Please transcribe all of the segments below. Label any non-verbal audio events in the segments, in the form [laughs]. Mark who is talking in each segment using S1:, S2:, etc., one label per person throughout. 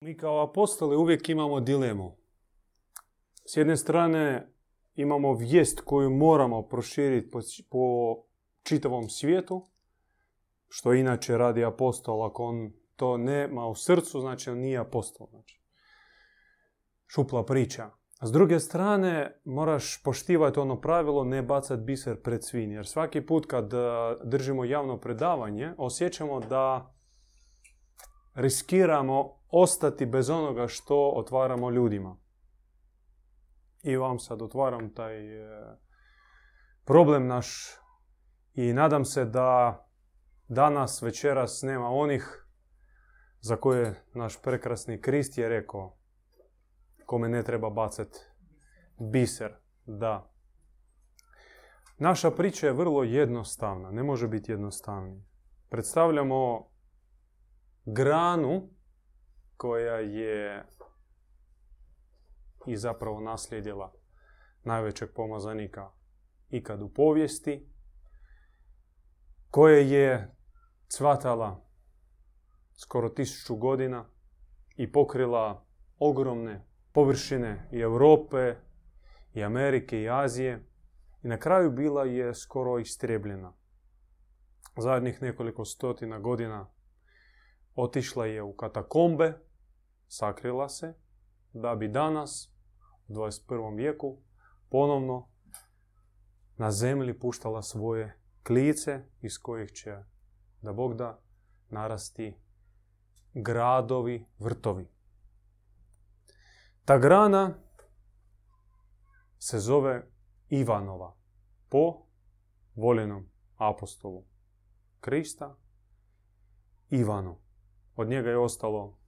S1: Mi kao apostoli uvijek imamo dilemu. S jedne strane imamo vijest koju moramo proširiti po, čitavom svijetu, što inače radi apostol, ako on to nema u srcu, znači on nije apostol. Znači. Šupla priča. A s druge strane, moraš poštivati ono pravilo ne bacati biser pred svin. Jer svaki put kad držimo javno predavanje, osjećamo da riskiramo ostati bez onoga što otvaramo ljudima. I vam sad otvaram taj eh, problem naš i nadam se da danas, večeras nema onih za koje naš prekrasni Krist je rekao kome ne treba bacati biser. Da. Naša priča je vrlo jednostavna, ne može biti jednostavnija. Predstavljamo granu koja je i zapravo naslijedila najvećeg pomazanika ikad u povijesti, koja je cvatala skoro tisuću godina i pokrila ogromne površine i Europe, i Amerike, i Azije. I na kraju bila je skoro istrebljena. Zadnjih nekoliko stotina godina otišla je u katakombe, sakrila se, da bi danas, u 21. vijeku, ponovno na zemlji puštala svoje klice iz kojih će, da Bog da, narasti gradovi, vrtovi. Ta grana se zove Ivanova po voljenom apostolu Krista Ivanu. Od njega je ostalo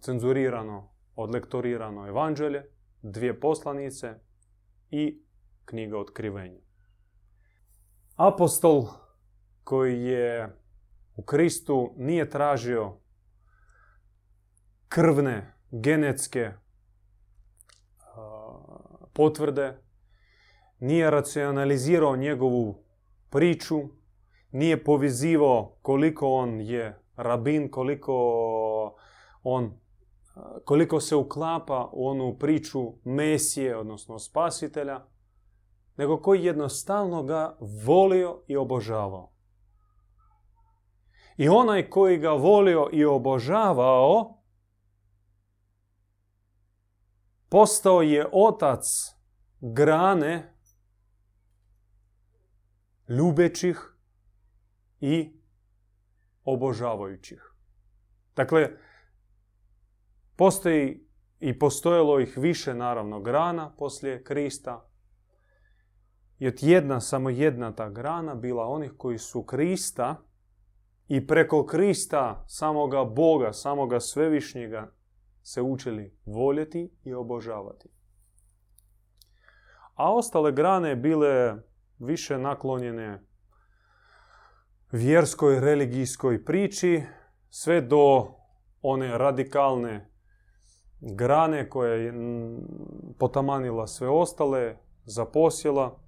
S1: cenzurirano, odlektorirano evanđelje, dvije poslanice i knjiga otkrivenja. Apostol koji je u Kristu nije tražio krvne, genetske potvrde, nije racionalizirao njegovu priču, nije povezivao koliko on je rabin, koliko on koliko se uklapa u onu priču Mesije, odnosno spasitelja, nego koji jednostavno ga volio i obožavao. I onaj koji ga volio i obožavao, postao je otac grane ljubećih i obožavajućih. Dakle, postoji i postojalo ih više naravno grana poslije Krista. I od jedna, samo jedna ta grana bila onih koji su Krista i preko Krista, samoga Boga, samoga Svevišnjega se učili voljeti i obožavati. A ostale grane bile više naklonjene vjerskoj, religijskoj priči, sve do one radikalne grane koja je potamanila sve ostale, zaposjela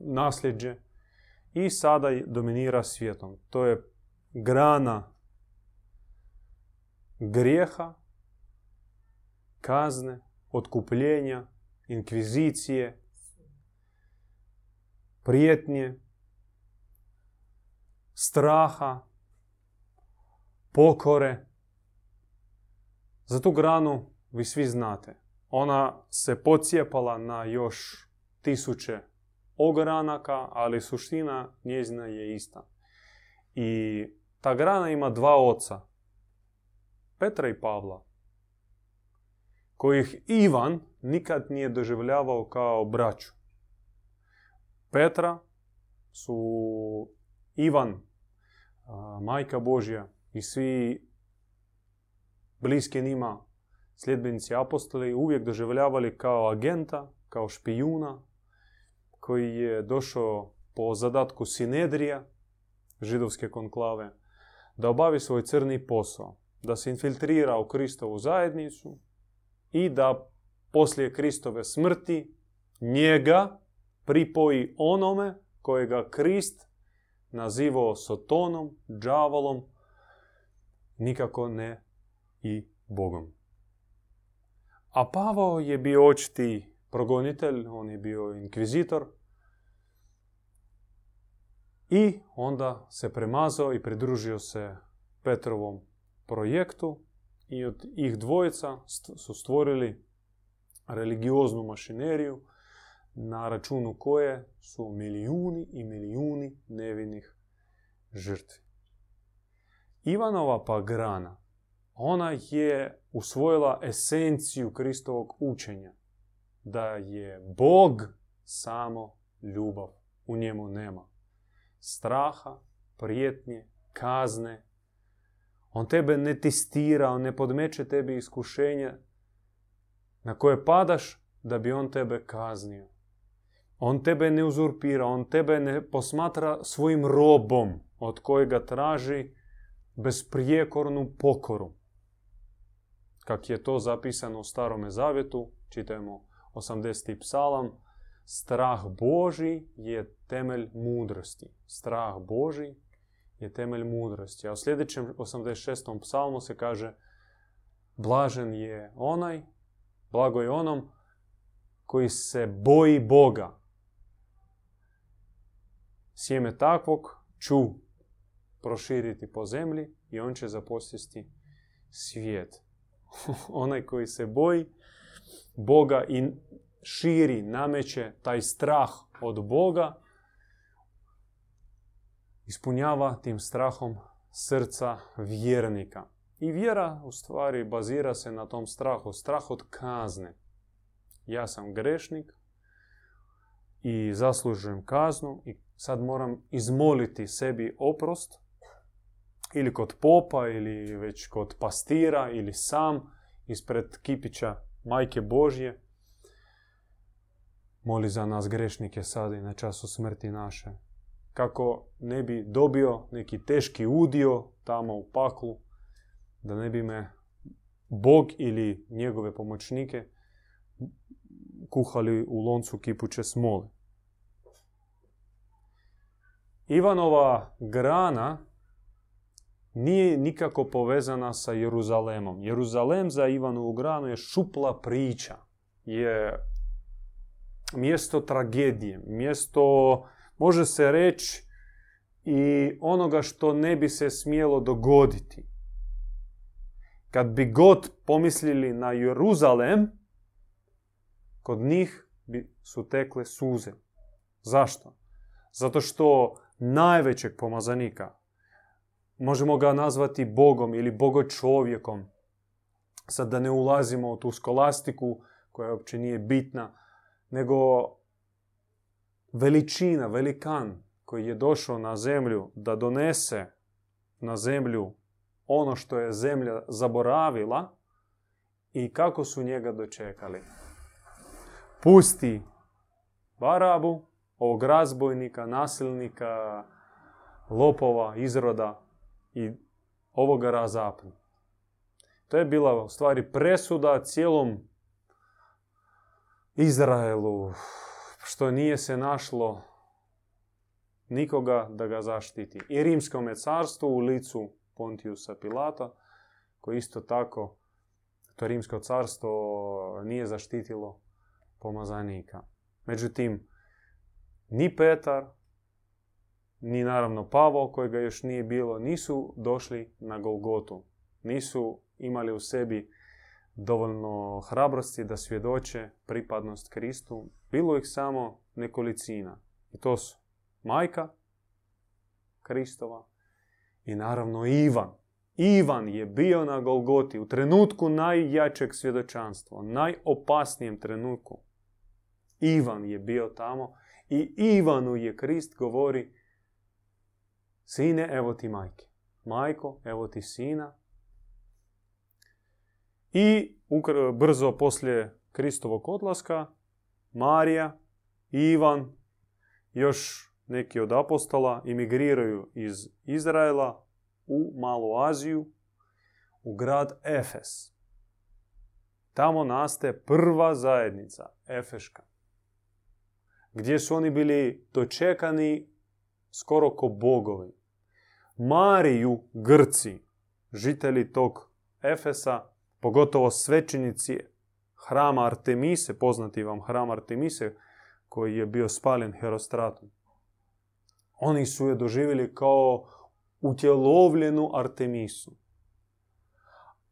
S1: nasljeđe i sada dominira svijetom. To je grana grijeha, kazne, otkupljenja, inkvizicije, prijetnje, straha, pokore. Za tu granu vi svi znate. Ona se pocijepala na još tisuće ogranaka, ali suština njezina je ista. I ta grana ima dva oca. Petra i Pavla, kojih Ivan nikad nije doživljavao kao braću. Petra su Ivan, majka Božja i svi bliski njima sljedbenici apostoli uvijek doživljavali kao agenta, kao špijuna, koji je došao po zadatku Sinedrija, židovske konklave, da obavi svoj crni posao da se infiltrira u Kristovu zajednicu i da poslije Kristove smrti njega pripoji onome kojega Krist nazivao Sotonom, džavolom nikako ne i Bogom. A Pavao je bio očiti progonitelj, on je bio inkvizitor. I onda se premazao i pridružio se Petrovom projektu i od ih dvojica su stvorili religioznu mašineriju na računu koje su milijuni i milijuni nevinih žrtvi. Ivanova pa grana, ona je usvojila esenciju Kristovog učenja, da je Bog samo ljubav, u njemu nema straha, prijetnje, kazne. On tebe ne testira, on ne podmeće tebi iskušenja na koje padaš da bi on tebe kaznio. On tebe ne uzurpira, on tebe ne posmatra svojim robom od kojega traži besprijekornu pokoru. Kak je to zapisano u Starome Zavjetu, čitajmo 80. psalam, strah Boži je temelj mudrosti. Strah Boži je temelj mudrosti. A u sljedećem 86. psalmu se kaže blažen je onaj, blago je onom koji se boji Boga. Sjeme takvog ću proširiti po zemlji i on će zaposjesti svijet. [laughs] onaj koji se boji Boga i širi, nameće taj strah od Boga, ispunjava tim strahom srca vjernika. I vjera u stvari bazira se na tom strahu, strah od kazne. Ja sam grešnik i zaslužujem kaznu i sad moram izmoliti sebi oprost ili kod popa ili već kod pastira ili sam ispred kipića Majke Božje moli za nas grešnike sad i na času smrti naše. Kako ne bi dobio neki teški udio tamo u paklu, da ne bi me Bog ili njegove pomoćnike kuhali u loncu kipuće smole. Ivanova grana nije nikako povezana sa Jeruzalemom. Jeruzalem za Ivanovu granu je šupla priča. Je mjesto tragedije, mjesto, može se reći, i onoga što ne bi se smjelo dogoditi. Kad bi god pomislili na Jeruzalem, kod njih bi su tekle suze. Zašto? Zato što najvećeg pomazanika, možemo ga nazvati Bogom ili bogočovjekom, sad da ne ulazimo u tu skolastiku koja uopće nije bitna, nego veličina, velikan koji je došao na zemlju da donese na zemlju ono što je zemlja zaboravila i kako su njega dočekali. Pusti Barabu, ovog razbojnika, nasilnika, lopova, izroda i ovoga razapnu. To je bila u stvari presuda cijelom Izraelu, što nije se našlo nikoga da ga zaštiti. I rimskom carstvu u licu Pontiusa Pilata, koji isto tako, to rimsko carstvo nije zaštitilo pomazanika. Međutim, ni Petar, ni naravno Pavo, kojega još nije bilo, nisu došli na Golgotu. Nisu imali u sebi dovoljno hrabrosti da svjedoče pripadnost Kristu. Bilo ih samo nekolicina. I to su majka Kristova i naravno Ivan. Ivan je bio na Golgoti u trenutku najjačeg svjedočanstva, najopasnijem trenutku. Ivan je bio tamo i Ivanu je Krist govori Sine, evo ti majke. Majko, evo ti sina, i brzo poslije Kristovog odlaska Marija, Ivan, još neki od apostola imigriraju iz Izraela u Malu Aziju, u grad Efes. Tamo nastaje prva zajednica, Efeška, gdje su oni bili dočekani skoro ko bogovi. Mariju Grci žitelji tog Efesa, pogotovo svećenici hrama Artemise, poznati vam hram Artemise, koji je bio spaljen Herostratom. Oni su je doživjeli kao utjelovljenu Artemisu.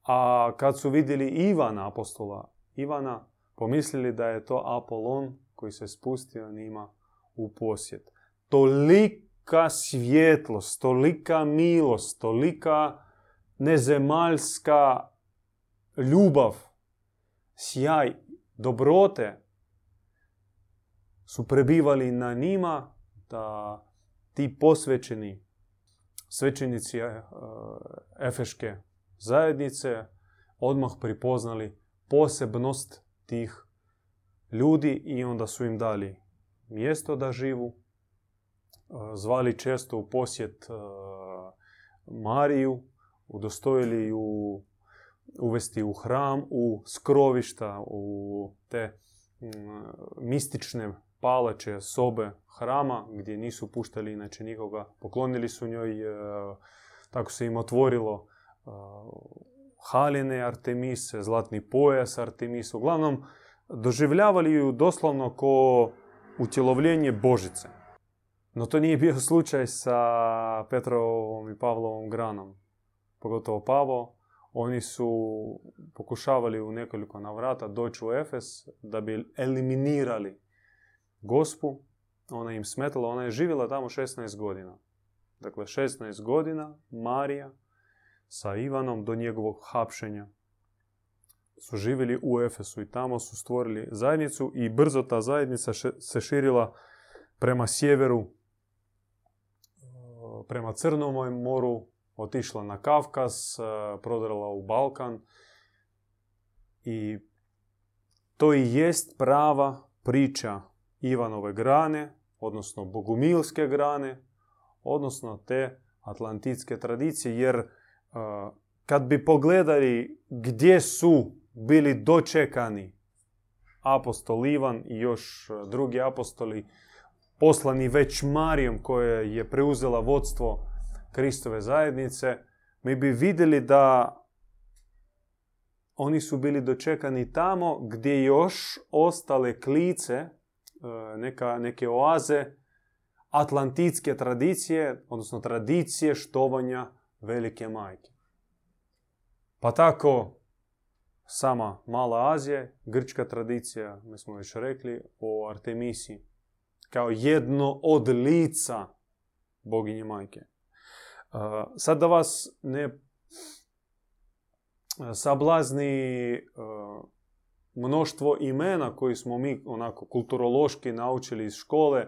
S1: A kad su vidjeli Ivana, apostola Ivana, pomislili da je to Apolon koji se spustio njima u posjet. Tolika svjetlost, tolika milost, tolika nezemaljska ljubav, sjaj, dobrote su prebivali na njima da ti posvećeni svećenici e, Efeške zajednice odmah pripoznali posebnost tih ljudi i onda su im dali mjesto da živu. E, zvali često u posjet e, Mariju, udostojili ju uvesti u hram, u skrovišta, u te mistične palače, sobe hrama gdje nisu puštali inače nikoga. Poklonili su njoj, e, tako se im otvorilo e, haline Artemise, zlatni pojas Artemise. Uglavnom, doživljavali ju doslovno ko utjelovljenje Božice. No to nije bio slučaj sa Petrovom i Pavlovom granom. Pogotovo Pavo. Oni su pokušavali u nekoliko navrata doći u Efes da bi eliminirali gospu, ona im smetala, ona je živjela tamo 16 godina. Dakle, 16 godina Marija sa Ivanom do njegovog hapšenja su živjeli u Efesu i tamo su stvorili zajednicu i brzo ta zajednica se širila prema sjeveru, prema Crnom moru, otišla na Kavkaz, prodrala u Balkan i to i jest prava priča Ivanove grane, odnosno bogumilske grane, odnosno te atlantitske tradicije, jer kad bi pogledali gdje su bili dočekani apostol Ivan i još drugi apostoli, poslani već Marijom koja je preuzela vodstvo Kristove zajednice, mi bi vidjeli da oni su bili dočekani tamo gdje još ostale klice E, neka, neke oaze atlantitske tradicije, odnosno tradicije štovanja velike majke. Pa tako sama Mala Azija, grčka tradicija, mi smo već rekli, o Artemisi, kao jedno od lica boginje majke. E, sad da vas ne sablazni e, mnoštvo imena koji smo mi onako kulturološki naučili iz škole,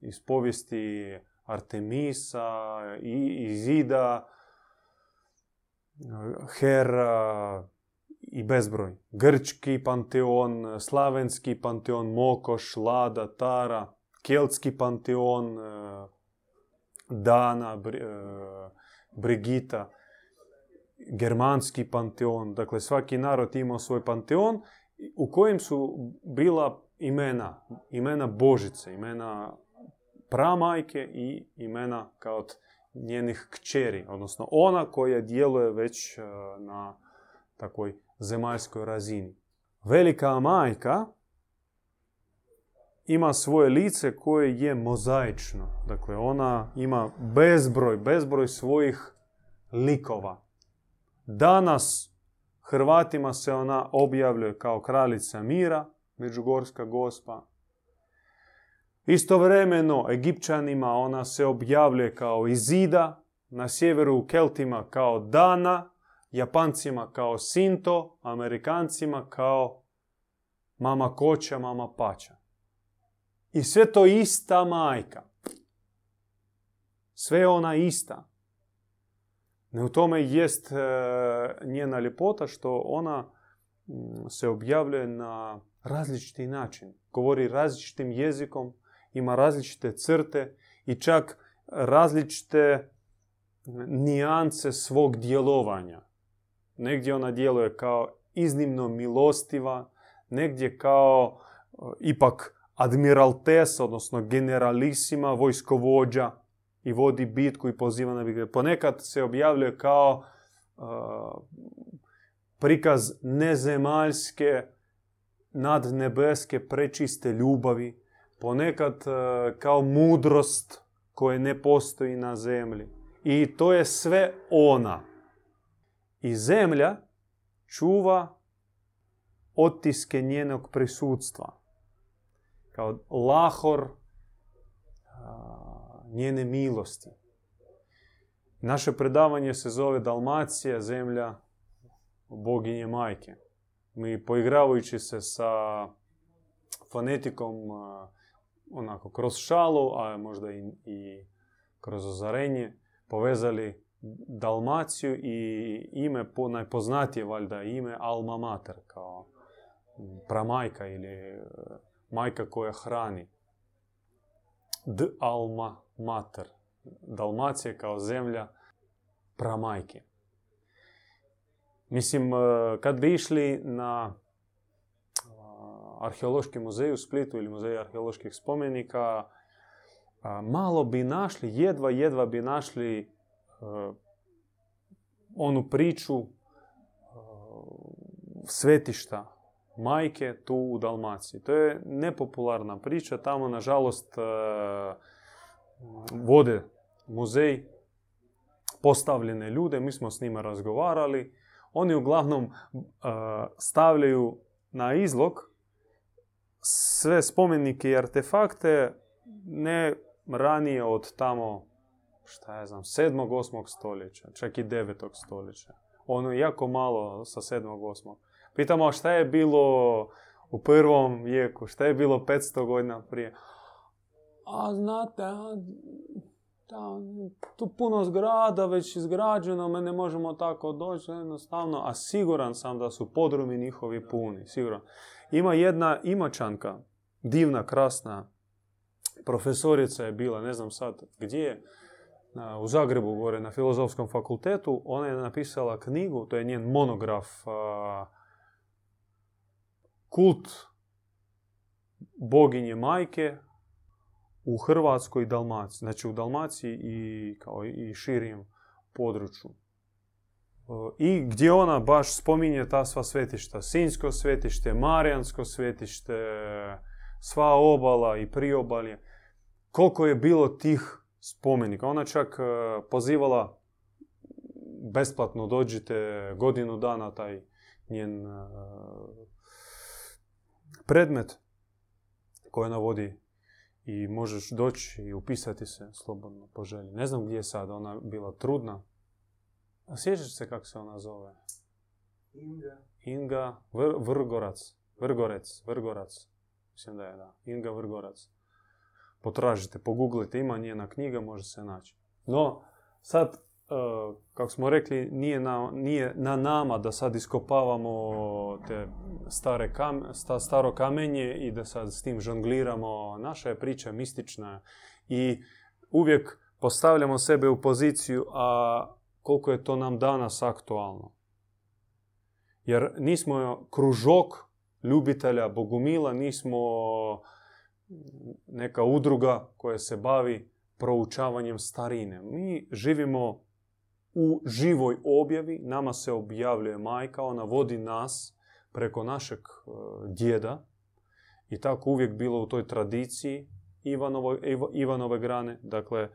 S1: iz povijesti Artemisa, Izida, Hera i bezbroj. Grčki panteon, slavenski panteon, Mokoš, Lada, Tara, keltski panteon, Dana, Brigita, germanski panteon. Dakle, svaki narod imao svoj panteon u kojem su bila imena, imena Božice, imena pramajke i imena kao od njenih kćeri, odnosno ona koja djeluje već e, na takvoj zemaljskoj razini. Velika majka ima svoje lice koje je mozaično. Dakle, ona ima bezbroj, bezbroj svojih likova. Danas Hrvatima se ona objavljuje kao kraljica mira, Međugorska gospa. Istovremeno Egipćanima ona se objavljuje kao Izida, na sjeveru u Keltima kao Dana, Japancima kao Sinto, Amerikancima kao Mama Koća, Mama Pača. I sve to ista majka. Sve ona ista. Ne u tome jest e, njena ljepota što ona se objavljuje na različiti način. Govori različitim jezikom, ima različite crte i čak različite nijance svog djelovanja. Negdje ona djeluje kao iznimno milostiva, negdje kao e, ipak admiraltes, odnosno generalisima, vojskovođa, i vodi bitku i poziva na bitku. Ponekad se objavljuje kao prikaz nezemaljske, nadnebeske, prečiste ljubavi, ponekad kao mudrost koje ne postoji na zemlji. I to je sve ona. I zemlja čuva otiske njenog prisutstva. Kao lahor njene milosti. Naše predavanje se zove Dalmacija, zemlja boginje majke. Mi poigravajući se sa fonetikom onako kroz šalu, a možda i, i kroz ozarenje, povezali Dalmaciju i ime, po, najpoznatije valjda ime Alma Mater, kao pramajka ili e, majka koja hrani. D Alma Mater. Dalmacija kao zemlja pramajke. Mislim, e, kad bi išli na arheološki muzej u Splitu ili muzej arheoloških spomenika, malo bi našli, jedva, jedva bi našli onu priču e, svetišta majke tu u Dalmaciji. To je nepopularna priča, tamo nažalost e, vode muzej postavljene ljude, mi smo s njima razgovarali. Oni uglavnom stavljaju na izlog sve spomenike i artefakte ne ranije od tamo, šta ja znam, 7. 8. stoljeća, čak i 9. stoljeća. Ono jako malo sa 7. 8. Pitamo šta je bilo u prvom vijeku, šta je bilo 500 godina prije. A znate, tu puno zgrada već izgrađeno, me ne možemo tako doći jednostavno, a siguran sam da su podrumi njihovi puni, siguran. Ima jedna imačanka, divna, krasna, profesorica je bila, ne znam sad gdje je, u Zagrebu gore na filozofskom fakultetu, ona je napisala knjigu, to je njen monograf, kult boginje majke u Hrvatskoj i Dalmaciji. Znači u Dalmaciji i, kao i širijem području. I gdje ona baš spominje ta sva svetišta. Sinjsko svetište, Marijansko svetište, sva obala i priobalje. Koliko je bilo tih spomenika. Ona čak e, pozivala besplatno dođite godinu dana taj njen e, predmet koji navodi i možeš doći i upisati se slobodno po želji. Ne znam gdje je sad, ona bila trudna. A sjećaš se kako se ona zove?
S2: Inga.
S1: Inga Vrgorac. Vrgorec. Vrgorac. Mislim da je, da. Inga Vrgorac. Potražite, pogooglite, ima njena knjiga, može se naći. No, sad, e, kako smo rekli, nije na, nije na nama da sad iskopavamo te stare kam, staro kamenje i da sad s tim žongliramo. Naša je priča mistična i uvijek postavljamo sebe u poziciju, a koliko je to nam danas aktualno. Jer nismo kružok ljubitelja Bogumila, nismo neka udruga koja se bavi proučavanjem starine. Mi živimo u živoj objavi, nama se objavljuje majka, ona vodi nas preko našeg e, djeda i tako uvijek bilo u toj tradiciji Ivanove, Ivanove grane. Dakle,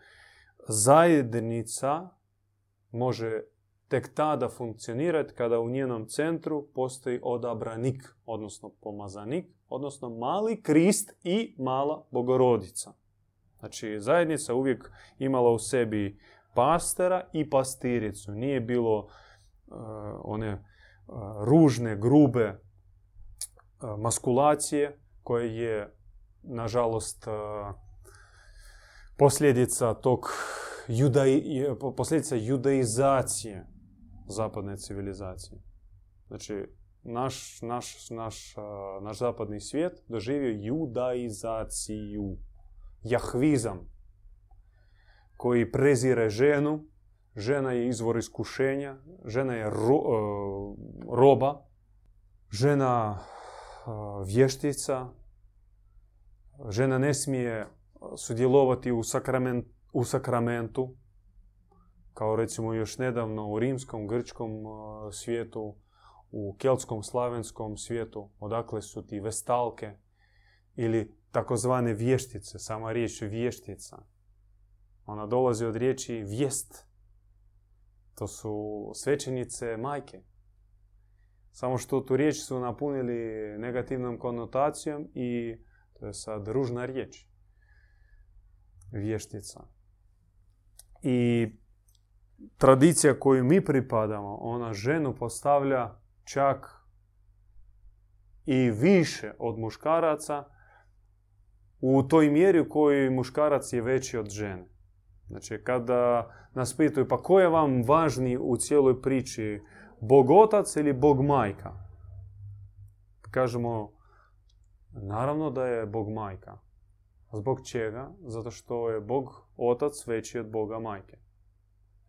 S1: zajednica može tek tada funkcionirati kada u njenom centru postoji odabranik, odnosno pomazanik, odnosno mali krist i mala bogorodica. Znači, zajednica uvijek imala u sebi pastera i pastiricu. Nije bilo uh, one uh, ružne, grube uh, maskulacije koje je, nažalost, posljedica tog judai, posljedica judaizacije zapadne civilizacije. Znači, naš, naš, naš, naš zapadni svijet doživio judaizaciju, jahvizam, koji prezire ženu, žena je izvor iskušenja, žena je ro, roba, žena vještica, žena ne smije sudjelovati u, sakrament, u sakramentu kao recimo još nedavno u rimskom, grčkom svijetu, u keltskom, slavenskom svijetu, odakle su ti vestalke ili takozvane vještice, sama riječ vještica. Ona dolazi od riječi vijest. To su svećenice majke. Samo što tu riječ su napunili negativnom konotacijom i to je sad ružna riječ. Vještica. I tradicija koju mi pripadamo, ona ženu postavlja čak i više od muškaraca u toj mjeri u kojoj muškarac je veći od žene. Znači, kada nas pitaju, pa ko je vam važniji u cijeloj priči, Bog otac ili Bog majka? Kažemo, naravno da je Bog majka. Zbog čega? Zato što je Bog otac veći od Boga majke.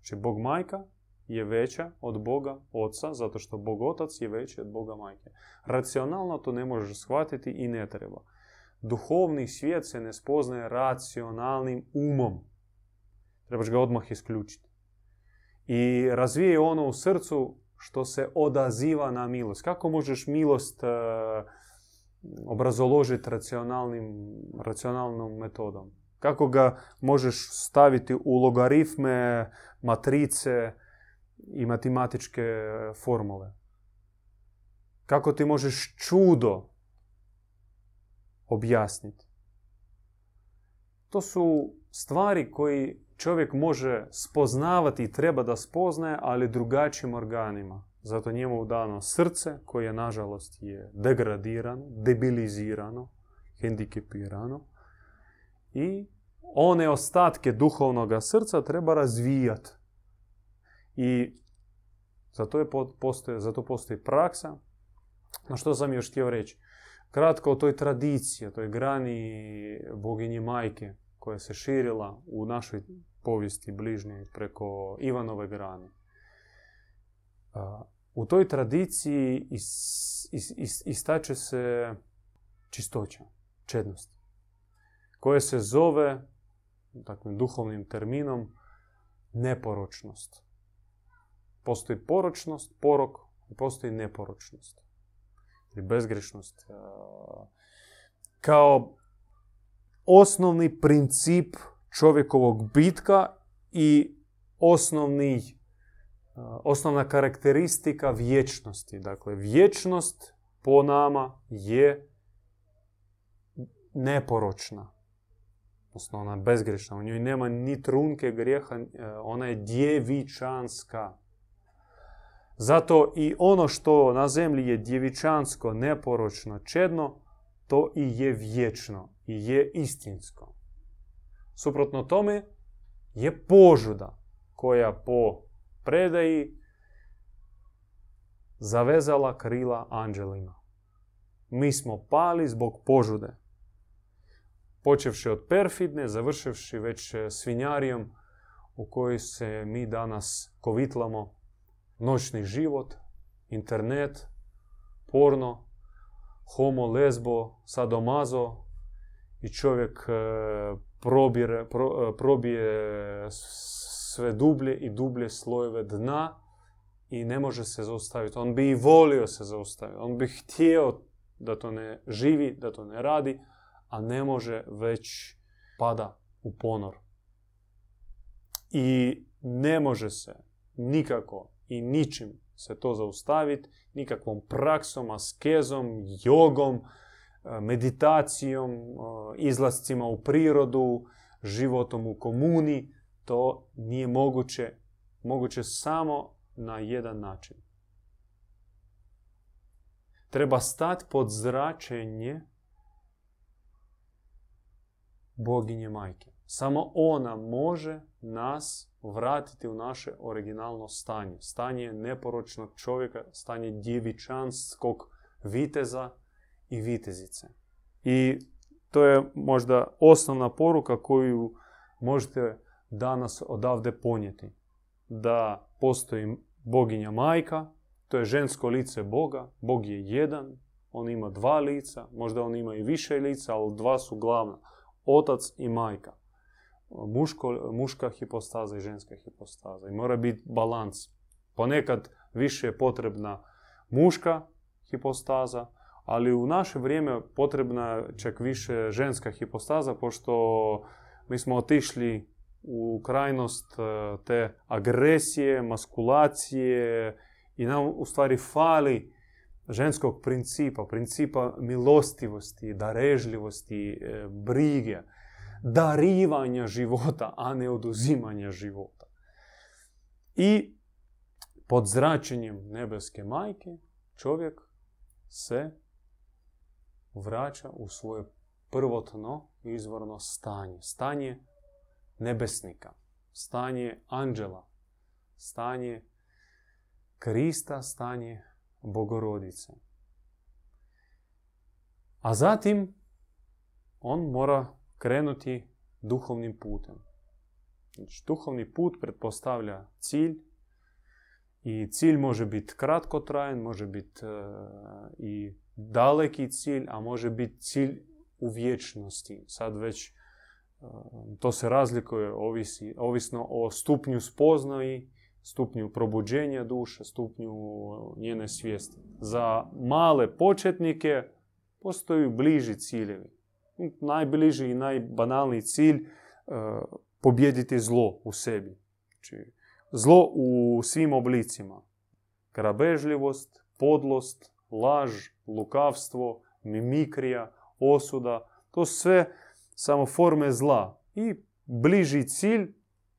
S1: Znači, Bog majka je veća od Boga oca, zato što Bog otac je veći od Boga majke. Racionalno to ne možeš shvatiti i ne treba. Duhovni svijet se ne spoznaje racionalnim umom. Trebaš ga odmah isključiti. I razvije ono u srcu što se odaziva na milost. Kako možeš milost uh, obrazoložiti racionalnim, racionalnom metodom? Kako ga možeš staviti u logaritme, matrice i matematičke formule? Kako ti možeš čudo objasniti? To su stvari koji čovjek može spoznavati i treba da spoznaje, ali drugačijim organima. Zato njemu dano srce koje nažalost je degradirano, debilizirano, hendikepirano i one ostatke duhovnog srca treba razvijati. I zato, je postoji, zato postoji praksa. Na što sam još htio reći? Kratko o toj tradiciji, o toj grani boginje majke, koja se širila u našoj povijesti bližnje preko Ivanove grane. U toj tradiciji istače se čistoća, čednost, koja se zove takvim duhovnim terminom neporočnost. Postoji poročnost, porok i postoji neporočnost ili bezgrešnost. Kao osnovni princip čovjekovog bitka i osnovni, osnovna karakteristika vječnosti. Dakle, vječnost po nama je neporočna. Odnosno, ona je bezgrešna. U njoj nema ni trunke grijeha, ona je djevičanska. Zato i ono što na zemlji je djevičansko, neporočno, čedno, to i je vječno i je istinsko. Suprotno tome je požuda koja po predaji zavezala krila anđelima. Mi smo pali zbog požude. Počevši od perfidne, završivši već svinjarijom u kojoj se mi danas kovitlamo noćni život, internet, porno, homo, lesbo, sadomazo i čovjek e, probire, e, probije sve dublje i dublje slojeve dna i ne može se zaustaviti. On bi i volio se zaustaviti. On bi htio da to ne živi, da to ne radi, a ne može već pada u ponor. I ne može se nikako i ničim se to zaustaviti, nikakvom praksom, askezom, jogom, e, meditacijom, e, izlascima u prirodu, životom u komuni. To nije moguće. Moguće samo na jedan način. Treba stati pod zračenje boginje majke. Samo ona može nas vratiti u naše originalno stanje. Stanje neporočnog čovjeka, stanje djevičanskog viteza i vitezice. I to je možda osnovna poruka koju možete danas odavde ponijeti. Da postoji boginja majka, to je žensko lice Boga, Bog je jedan, on ima dva lica, možda on ima i više lica, ali dva su glavna, otac i majka. muško, muška hipostaza i ženska hipostaza. I mora biti balans. Ponekad više je potrebna muška hipostaza, ali u naše vrijeme potrebna čak više ženska hipostaza, pošto mi smo otišli u krajnost e, te agresije, maskulacije i nam u stvari fali ženskog principa, principa milostivosti, darežljivosti, e, brige, darivanja života, a ne oduzimanja života. I pod zračenjem nebeske majke čovjek se vraća u svoje prvotno izvorno stanje. Stanje nebesnika, stanje anđela, stanje Krista, stanje Bogorodice. A zatim on mora krenuti duhovnim putem. Znači, duhovni put pretpostavlja cilj i cilj može biti kratkotrajan, može biti e, i daleki cilj, a može biti cilj u vječnosti. Sad već e, to se razlikuje ovisi, ovisno o stupnju spoznaji, stupnju probuđenja duše, stupnju njene svijesti. Za male početnike postoji bliži ciljevi. Najbliži i najbanalniji cilj e, pobjediti zlo u sebi. Znači, zlo u svim oblicima. Grabežljivost, podlost, laž, lukavstvo, mimikrija, osuda. To sve samo forme zla. I bliži cilj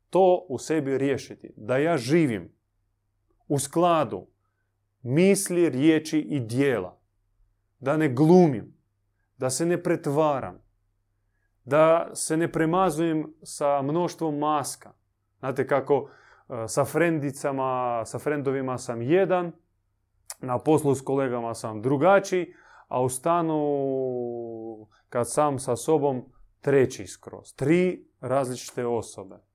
S1: to u sebi riješiti. Da ja živim u skladu misli, riječi i dijela. Da ne glumim. Da se ne pretvaram. Da se ne premazujem sa mnoštvom maska. Znate kako e, sa frendicama, sa frendovima sam jedan, na poslu s kolegama sam drugačiji, a u stanu kad sam sa sobom treći skroz. Tri različite osobe.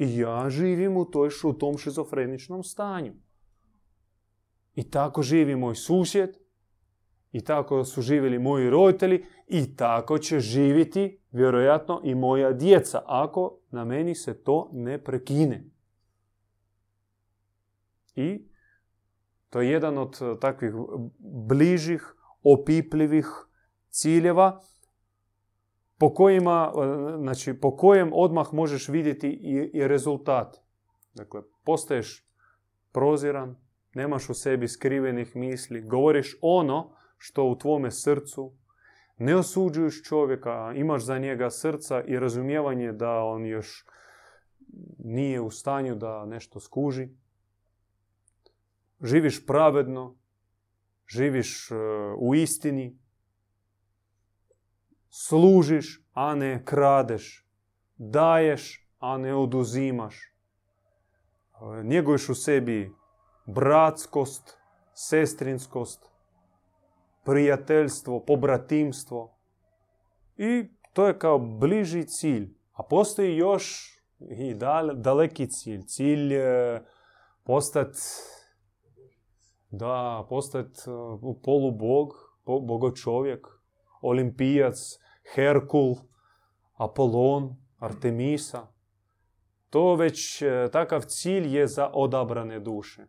S1: I ja živim u, toj, u tom šizofreničnom stanju. I tako živi moj susjed, i tako su živjeli moji roditelji, i tako će živjeti vjerojatno i moja djeca, ako na meni se to ne prekine. I to je jedan od eh, takvih bližih, opipljivih ciljeva po kojima, e, znači, po kojem odmah možeš vidjeti i, i rezultat. Dakle, postaješ proziran, nemaš u sebi skrivenih misli, govoriš ono što u tvome srcu, ne osuđuješ čovjeka, imaš za njega srca i razumijevanje da on još nije u stanju da nešto skuži. Živiš pravedno, živiš e, u istini, služiš, a ne kradeš, daješ, a ne oduzimaš. Njeguješ u sebi bratskost, sestrinskost, prijateljstvo, pobratimstvo. I to je kao bliži cilj. A postoji još i daleki cilj. Cilj je postati da, postati e, polubog, bogočovjek, olimpijac, Herkul, Apolon, Artemisa. To već e, takav cilj je za odabrane duše.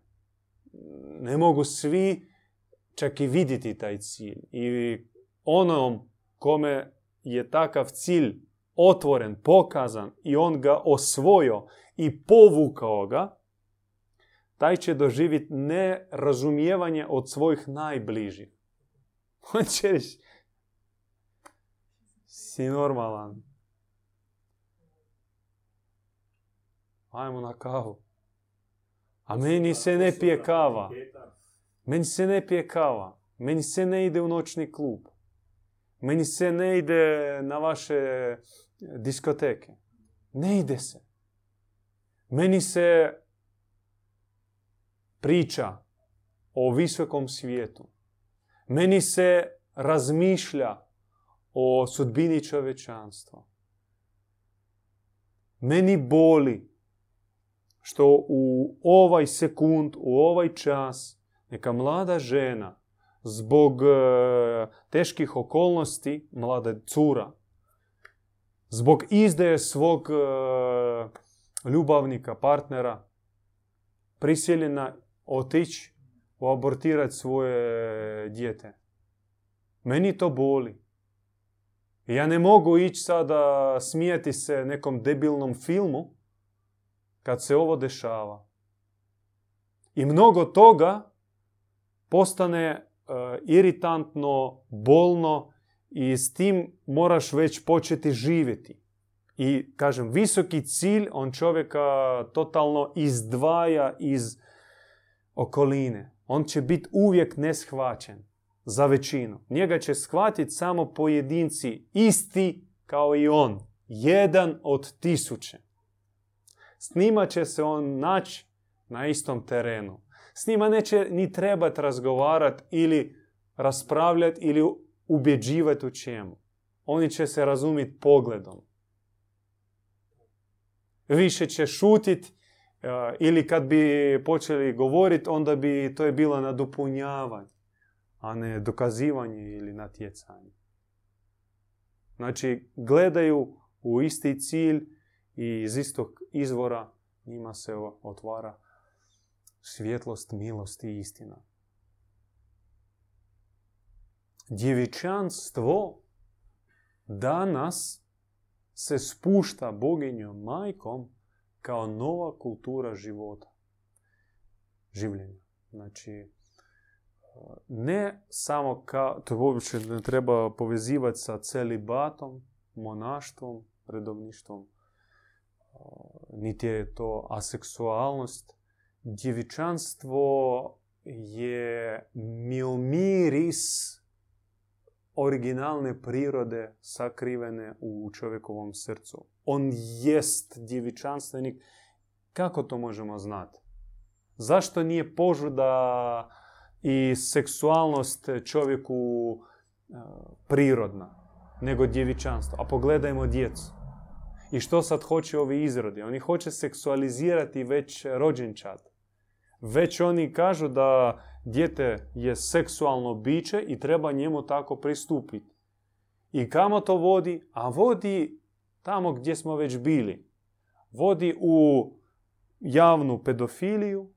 S1: Ne mogu svi čak i vidjeti taj cilj. I onom kome je takav cilj otvoren, pokazan i on ga osvojio i povukao ga, taj će doživjeti nerazumijevanje od svojih najbližih. On će reći, si normalan. Ajmo na kavu. A meni se ne pije kava. Meni se ne pije kava. Meni se ne ide u noćni klub. Meni se ne ide na vaše diskoteke. Ne ide se. Meni se priča o visokom svijetu. Meni se razmišlja o sudbini čovečanstva. Meni boli što u ovaj sekund, u ovaj čas, neka mlada žena zbog e, teških okolnosti, mlada cura, zbog izdaje svog e, ljubavnika, partnera, prisiljena otići abortirati svoje dijete. Meni to boli. Ja ne mogu ići sada smijeti se nekom debilnom filmu kad se ovo dešava. I mnogo toga postane e, iritantno, bolno i s tim moraš već početi živjeti. I kažem, visoki cilj on čovjeka totalno izdvaja iz okoline. On će biti uvijek neshvaćen za većinu. Njega će shvatiti samo pojedinci isti kao i on. Jedan od tisuće. S njima će se on naći na istom terenu. S njima neće ni trebati razgovarati ili raspravljati ili ubjeđivati u čemu. Oni će se razumjeti pogledom. Više će šutiti ili kad bi počeli govoriti, onda bi to je bilo nadopunjavanje, a ne dokazivanje ili natjecanje. Znači, gledaju u isti cilj i iz istog izvora njima se otvara svjetlost, milost i istina. Djevičanstvo danas se spušta boginjom majkom kao nova kultura života. Življenja. Znači, kao, to uopće ne treba povezivati sa celibatom, monaštvom, redovništvom, niti je to aseksualnost. Djevičanstvo je miomiris originalne prirode sakrivene u čovjekovom srcu. On jest djevičanstvenik. Kako to možemo znati? Zašto nije požuda i seksualnost čovjeku e, prirodna, nego djevičanstvo? A pogledajmo djecu. I što sad hoće ovi izrodi? Oni hoće seksualizirati već rođenčad. Već oni kažu da dijete je seksualno biće i treba njemu tako pristupiti. I kamo to vodi? A vodi tamo gdje smo već bili. Vodi u javnu pedofiliju,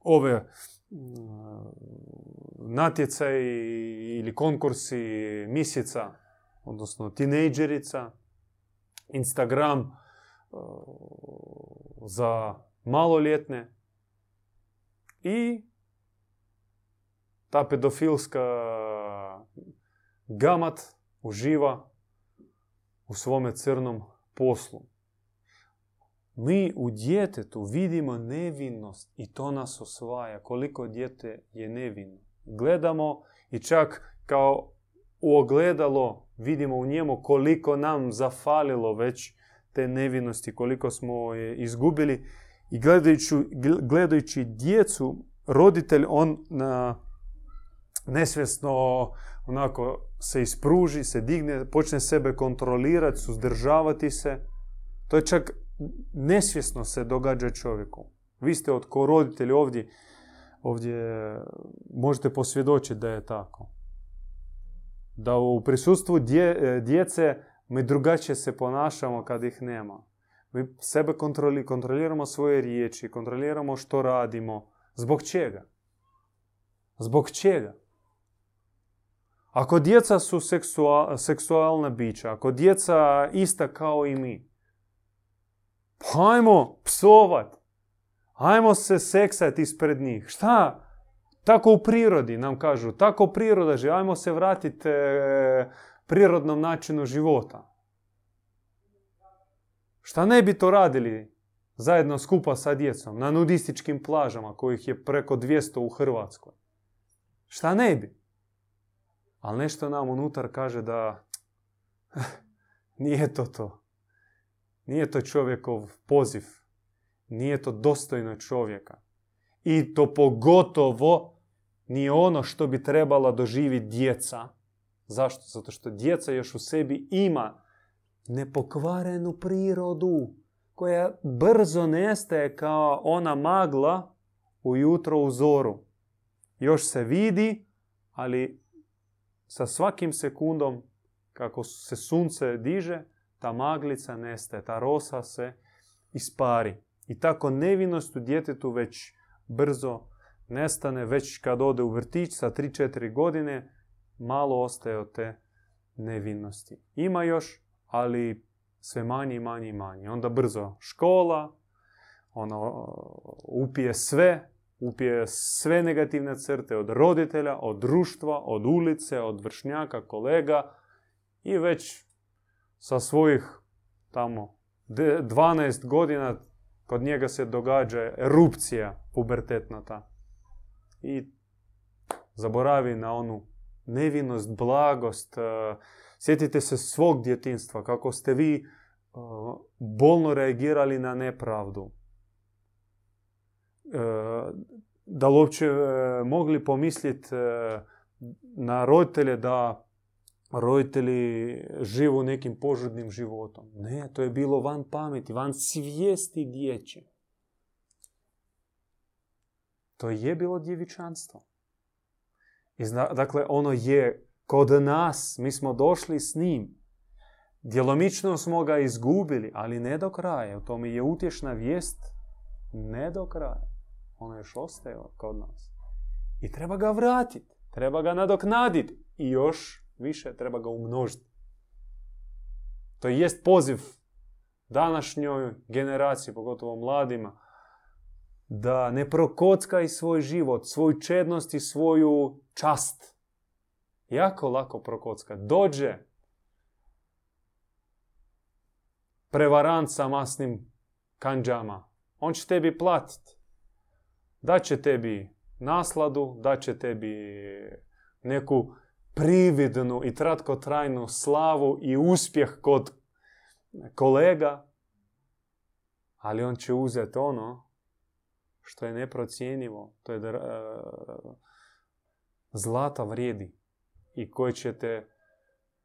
S1: ove natjecaj ili konkursi mjeseca, odnosno tinejdžerica, Instagram e, za maloljetne, i ta pedofilska gamat uživa u svome crnom poslu. Mi u djetetu vidimo nevinnost i to nas osvaja. Koliko djete je nevino. Gledamo i čak kao u ogledalo vidimo u njemu koliko nam zafalilo već te nevinosti, koliko smo je izgubili i gledajući, gledajući djecu, roditelj on na, nesvjesno onako se ispruži, se digne, počne sebe kontrolirati, suzdržavati se. To je čak nesvjesno se događa čovjeku. Vi ste od ko roditelji ovdje, ovdje možete posvjedočiti da je tako. Da u prisustvu dje, djece mi drugačije se ponašamo kad ih nema. Mi sebe kontroli, kontroliramo svoje riječi, kontroliramo što radimo. Zbog čega? Zbog čega? Ako djeca su seksual, seksualna bića, ako djeca ista kao i mi, pa ajmo psovat, ajmo se seksat ispred njih. Šta? Tako u prirodi nam kažu, tako priroda živi, ajmo se vratiti e, prirodnom načinu života. Šta ne bi to radili zajedno skupa sa djecom na nudističkim plažama kojih je preko 200 u Hrvatskoj? Šta ne bi? Ali nešto nam unutar kaže da [laughs] nije to to. Nije to čovjekov poziv. Nije to dostojno čovjeka. I to pogotovo nije ono što bi trebala doživjeti djeca. Zašto? Zato što djeca još u sebi ima nepokvarenu prirodu koja brzo nestaje kao ona magla ujutro u zoru. Još se vidi, ali sa svakim sekundom kako se sunce diže, ta maglica nestaje, ta rosa se ispari. I tako nevinost u djetetu već brzo nestane, već kad ode u vrtić sa 3-4 godine, malo ostaje od te nevinnosti. Ima još, ali sve manje i manje i manje. Onda brzo škola, ono, upije sve, upije sve negativne crte od roditelja, od društva, od ulice, od vršnjaka, kolega i već sa svojih tamo 12 godina kod njega se događa erupcija pubertetna ta. I zaboravi na onu nevinost, blagost. E, sjetite se svog djetinstva, kako ste vi e, bolno reagirali na nepravdu. E, da li mogli pomisliti na roditelje da roditelji živu nekim požudnim životom. Ne, to je bilo van pameti, van svijesti djeće. To je bilo djevičanstvo. I dakle, ono je kod nas, mi smo došli s njim. Djelomično smo ga izgubili, ali ne do kraja. U tome je utješna vijest ne do kraja. Ono još ostaje kod nas. I treba ga vratiti. Treba ga nadoknaditi. I još više treba ga umnožiti. To jest poziv današnjoj generaciji, pogotovo mladima, da ne prokocka i svoj život, svoju čednost i svoju čast. Jako lako prokocka. Dođe prevarant sa masnim kanđama. On će tebi platiti. Daće tebi nasladu, daće tebi neku prividnu i trajnu slavu i uspjeh kod kolega, ali on će uzeti ono što je neprocjenjivo, to je da zlata vrijedi i koje ćete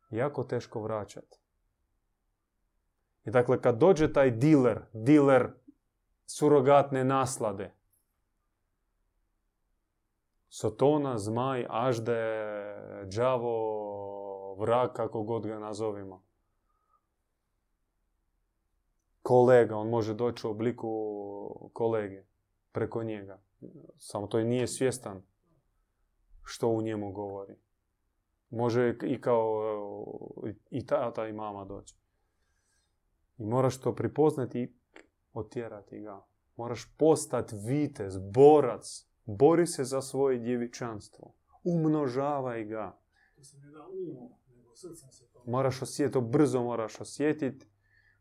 S1: jako teško vraćati. I dakle, kad dođe taj diler, diler surogatne naslade, Sotona, zmaj, ažde, džavo, vrak, kako god ga nazovimo. Kolega, on može doći u obliku kolege preko njega. Samo to nije svjestan što u njemu govori. Može i kao i tata i mama doći. I moraš to prepoznati i otjerati ga. Moraš postati vitez, borac, Bori se za svoje djevičanstvo. Umnožavaj ga. Moraš osjetiti, to brzo moraš osjetiti.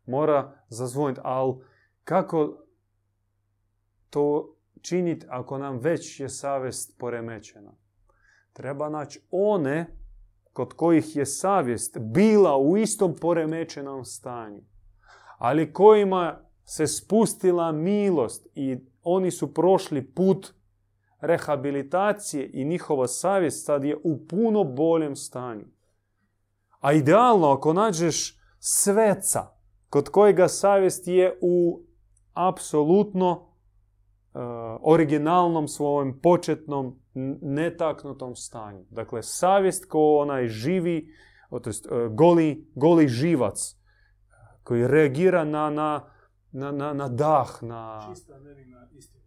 S1: Mora zazvoniti, ali kako to činiti ako nam već je savjest poremećena? Treba naći one kod kojih je savjest bila u istom poremećenom stanju, ali kojima se spustila milost i oni su prošli put rehabilitacije i njihova savjest sad je u puno boljem stanju. A idealno ako nađeš sveca kod kojega savjest je u apsolutno uh, originalnom svojom početnom netaknutom stanju. Dakle, savjest ko onaj živi, to uh, goli, goli živac koji reagira na, na, na, na dah, na...
S2: Čista nevina istina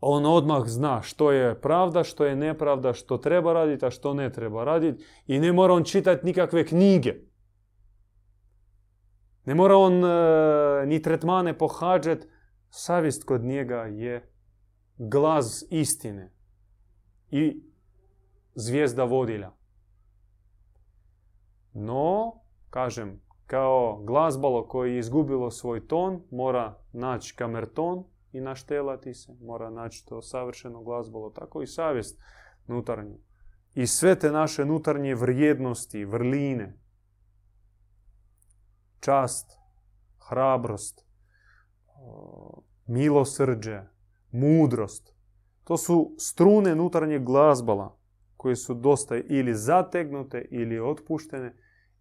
S1: on odmah zna što je pravda, što je nepravda, što treba raditi, a što ne treba raditi. I ne mora on čitati nikakve knjige. Ne mora on e, ni tretmane pohađati. Savjest kod njega je glas istine i zvijezda vodilja. No, kažem, kao glazbalo koji je izgubilo svoj ton, mora naći kamerton i naštelati se, mora naći to savršeno glazbolo, tako i savjest nutarnju. I sve te naše nutarnje vrijednosti, vrline, čast, hrabrost, milosrđe, mudrost, to su strune nutarnjeg glazbala koje su dosta ili zategnute ili otpuštene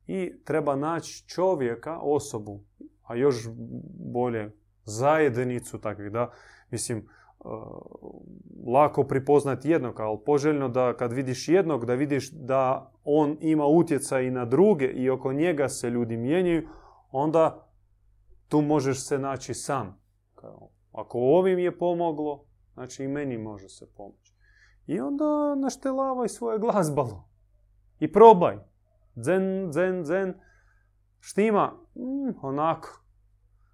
S1: i treba naći čovjeka, osobu, a još bolje zajednicu takvih, da, mislim, lako pripoznati jednog, ali poželjno da kad vidiš jednog, da vidiš da on ima utjecaj na druge i oko njega se ljudi mijenjaju, onda tu možeš se naći sam. Ako ovim je pomoglo, znači i meni može se pomoći. I onda naštelavaj svoje glazbalo. I probaj. Zen, zen, zen. Štima? Mm, onako.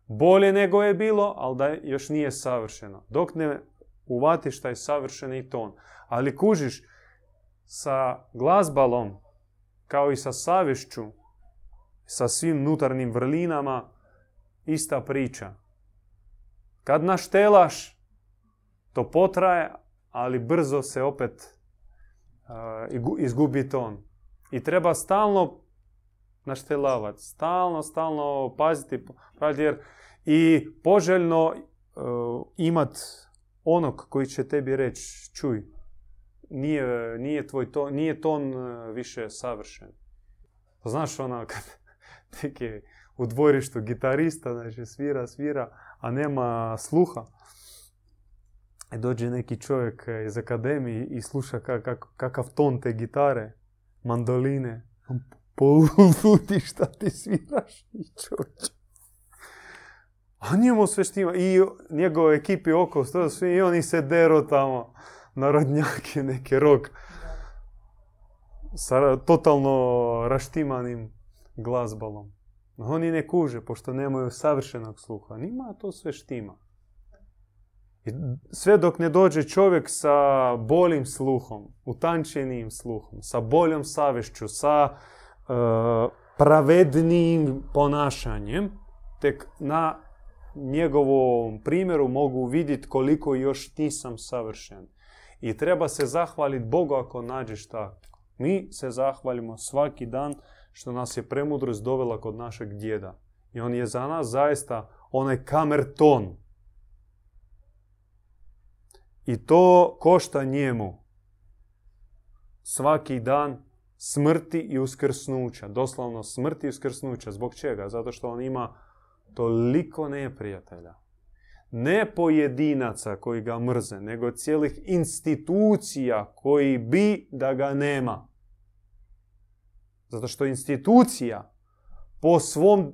S1: Bolje nego je bilo, ali da još nije savršeno. Dok ne uvatiš taj savršeni ton. Ali kužiš, sa glazbalom, kao i sa savješću, sa svim nutarnim vrlinama, ista priča. Kad naštelaš, to potraje, ali brzo se opet uh, izgubi ton. I treba stalno naštelavati, stalno, stalno paziti, jer i poželjno uh, imat onog koji će tebi reći, čuj, nije, nije tvoj ton, nije ton uh, više savršen. Znaš ono [laughs] kad neki u dvorištu gitarista, znači svira, svira, a nema sluha. I dođe neki čovjek e, iz akademije i sluša kakav ton te gitare, mandoline. Poludi šta ti sviraš i čovječ. A njemu sve štima. I njegove ekipi oko stoje svi i oni se dero tamo. Narodnjaki, neki rok. Sa totalno raštimanim glazbalom. Oni ne kuže, pošto nemaju savršenog sluha. Nima to sve štima. I sve dok ne dođe čovjek sa boljim sluhom, utančenijim sluhom, sa boljom savješću, sa uh, pravednijim ponašanjem, tek na njegovom primjeru mogu vidjeti koliko još nisam savršen. I treba se zahvaliti Bogu ako nađeš tako. Mi se zahvalimo svaki dan što nas je premudrost dovela kod našeg djeda. I on je za nas zaista onaj kamerton. I to košta njemu svaki dan smrti i uskrsnuća. Doslovno smrti i uskrsnuća. Zbog čega? Zato što on ima toliko neprijatelja. Ne pojedinaca koji ga mrze, nego cijelih institucija koji bi da ga nema. Zato što institucija po svom, e,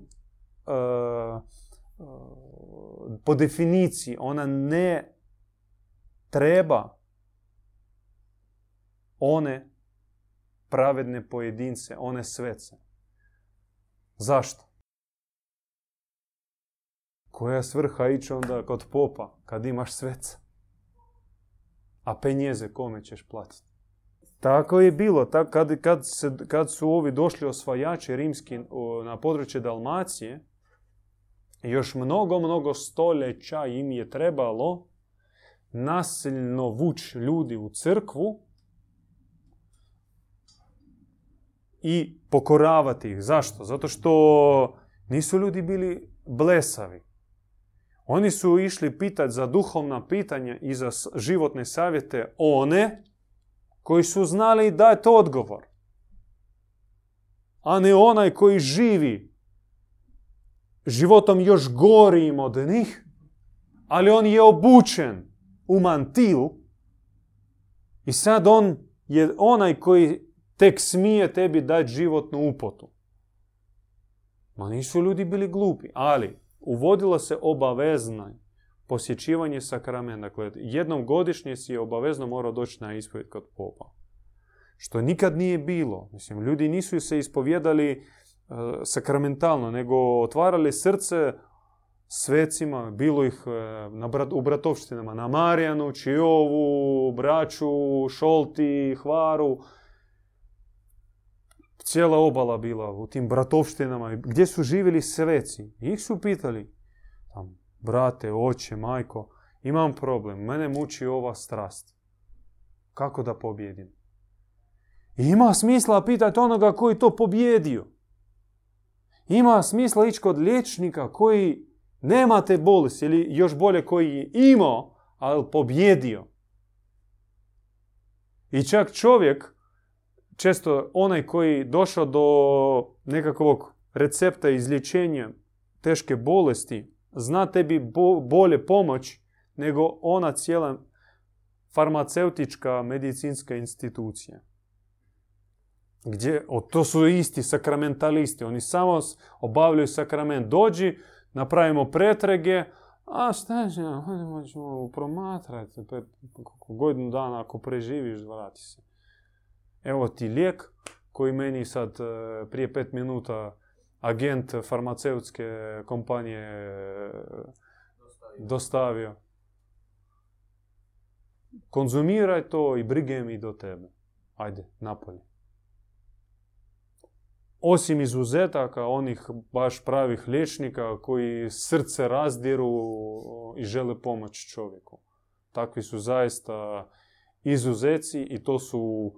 S1: po definiciji, ona ne treba one pravedne pojedince, one svece. Zašto? Koja svrha ići onda kod popa kad imaš sveca? A penjeze kome ćeš platiti? Tako je bilo. kad, kad, se, kad su ovi došli osvajači rimski na područje Dalmacije, još mnogo, mnogo stoljeća im je trebalo nasilno vući ljudi u crkvu i pokoravati ih. Zašto? Zato što nisu ljudi bili blesavi. Oni su išli pitati za duhovna pitanja i za životne savjete one koji su znali dati odgovor. A ne onaj koji živi životom još gorijim od njih, ali on je obučen u mantil i sad on je onaj koji tek smije tebi dati životnu upotu. Ma nisu ljudi bili glupi, ali uvodilo se obavezno posjećivanje sakramenta. Dakle, jednom godišnje si je obavezno morao doći na ispovjed kod popa. Što nikad nije bilo. Mislim, ljudi nisu se ispovjedali uh, sakramentalno, nego otvarali srce svecima, bilo ih uh, na u bratovštinama, na Marijanu, Čijovu, Braću, Šolti, Hvaru. Cijela obala bila u tim bratovštinama, gdje su živjeli sveci. Ih su pitali, tam, brate, oče, majko, imam problem, mene muči ova strast. Kako da pobjedim? ima smisla pitati onoga koji to pobjedio. Ima smisla ići kod liječnika koji nema te bolesti ili još bolje koji je imao, ali pobjedio. I čak čovjek, često onaj koji došao do nekakvog recepta izlječenja teške bolesti, zna tebi bolje pomoć nego ona cijela farmaceutička medicinska institucija. Gdje, o, to su isti sakramentalisti. Oni samo obavljaju sakrament. Dođi, napravimo pretrage, a šta će, ćemo promatrati. Godinu dana ako preživiš, vrati se. Evo ti lijek koji meni sad e, prije pet minuta agent farmaceutske kompanije e, dostavio. Konzumiraj to i brige mi do tebe. Ajde, napolje. Osim izuzetaka, onih baš pravih liječnika koji srce razdiru i žele pomoći čovjeku. Takvi su zaista izuzeci i to su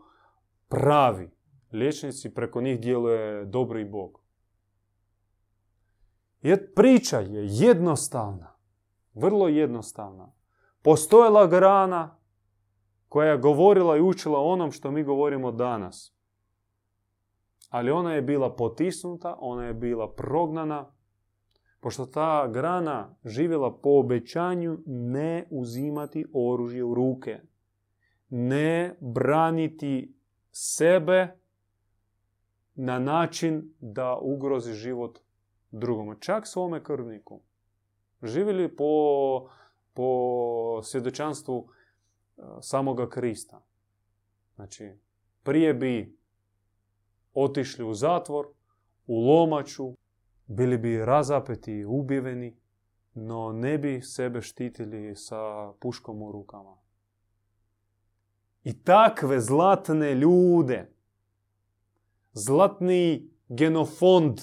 S1: pravi liječnici, preko njih djeluje dobri Bog. Jer priča je jednostavna, vrlo jednostavna. Postojala grana koja je govorila i učila onom što mi govorimo danas. Ali ona je bila potisnuta, ona je bila prognana, pošto ta grana živjela po obećanju ne uzimati oružje u ruke, ne braniti sebe na način da ugrozi život drugom, čak svome krvniku. Živjeli po, po svjedočanstvu e, samoga Krista. Znači, prije bi otišli u zatvor, u lomaču, bili bi razapeti i ubiveni, no ne bi sebe štitili sa puškom u rukama. I takve zlatne ljude, zlatni genofond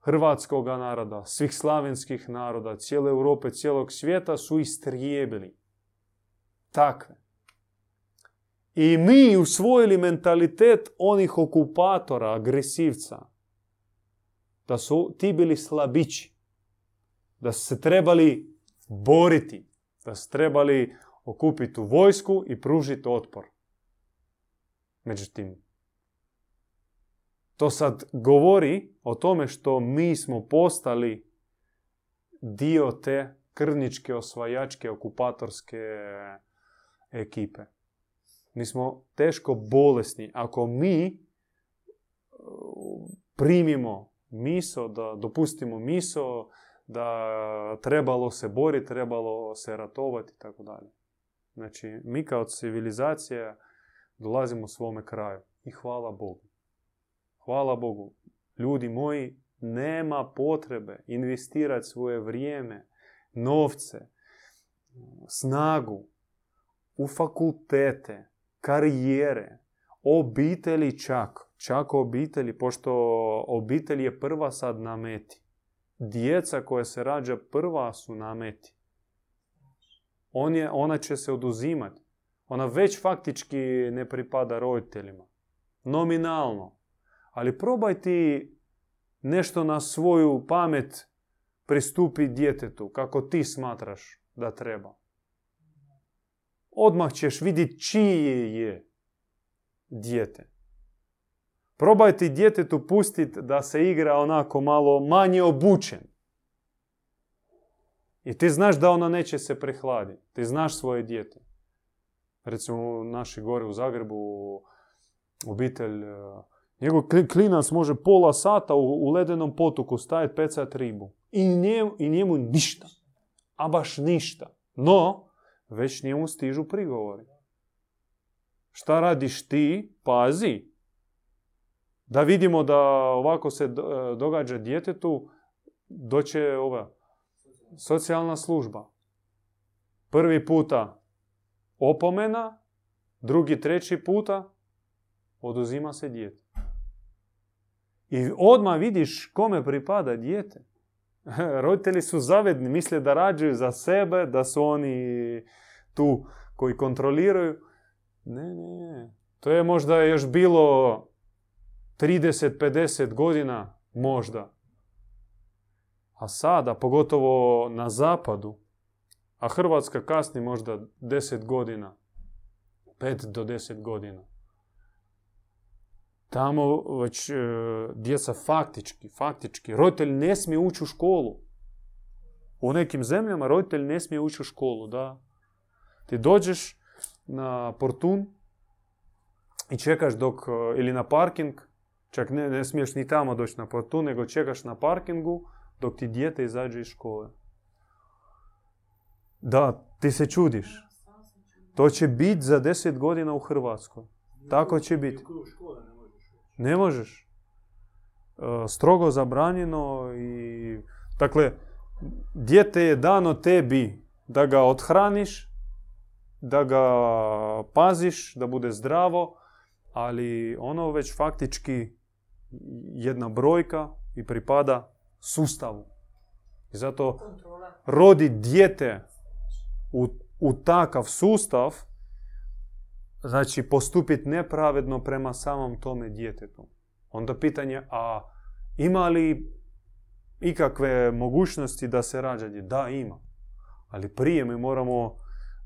S1: hrvatskog naroda, svih slavenskih naroda, cijele Europe, cijelog svijeta su istrijebili. Takve. I mi usvojili mentalitet onih okupatora, agresivca. Da su ti bili slabići. Da su se trebali boriti. Da su trebali okupiti vojsku i pružiti otpor. Međutim, to sad govori o tome što mi smo postali dio te krvničke, osvajačke, okupatorske ekipe. Mi smo teško bolesni. Ako mi uh, primimo miso, da dopustimo miso, da trebalo se boriti, trebalo se ratovati i tako dalje. Znači, mi kao civilizacija dolazimo svome kraju. I hvala Bogu. Hvala Bogu. Ljudi moji, nema potrebe investirati svoje vrijeme, novce, snagu u fakultete, karijere, obitelji čak. Čak obitelji, pošto obitelj je prva sad na meti. Djeca koja se rađa prva su na meti. On je, ona će se oduzimati. Ona već faktički ne pripada roditeljima. Nominalno. Ali probaj ti nešto na svoju pamet pristupi djetetu kako ti smatraš da treba. Odmah ćeš vidjeti čije je dijete. Probaj ti djetetu pustiti da se igra onako malo manje obučen. I ti znaš da ona neće se prehladiti. Ti znaš svoje dijete. Recimo naši gore u Zagrebu obitelj Njegov klinac može pola sata u, ledenom potoku stajati pecat ribu. I njemu, I njemu ništa. A baš ništa. No, već njemu stižu prigovori. Šta radiš ti? Pazi. Da vidimo da ovako se događa djetetu, doće ova socijalna služba. Prvi puta opomena, drugi, treći puta oduzima se dijete. I odmah vidiš kome pripada dijete. [laughs] Roditelji su zavedni, misle da rađaju za sebe, da su oni tu koji kontroliraju. Ne, ne, to je možda još bilo 30-50 godina, možda. A sada, pogotovo na zapadu, a Hrvatska kasni možda 10 godina, 5 do 10 godina tamo već e, djeca faktički, faktički, roditelj ne smije ući u školu. U nekim zemljama roditelj ne smije ući u školu, da. Ti dođeš na portun i čekaš dok, e, ili na parking, čak ne, ne smiješ ni tamo doći na portu, nego čekaš na parkingu dok ti dijete izađe iz škole. Da, ti se čudiš. To će biti za deset godina u Hrvatskoj. Tako će biti. Ne možeš. E, strogo zabranjeno i... Dakle, dijete je dano tebi da ga odhraniš, da ga paziš, da bude zdravo, ali ono već faktički jedna brojka i pripada sustavu. I zato rodi dijete u, u takav sustav, znači postupiti nepravedno prema samom tome djetetu. Onda pitanje, a ima li ikakve mogućnosti da se rađa Da, ima. Ali prije mi moramo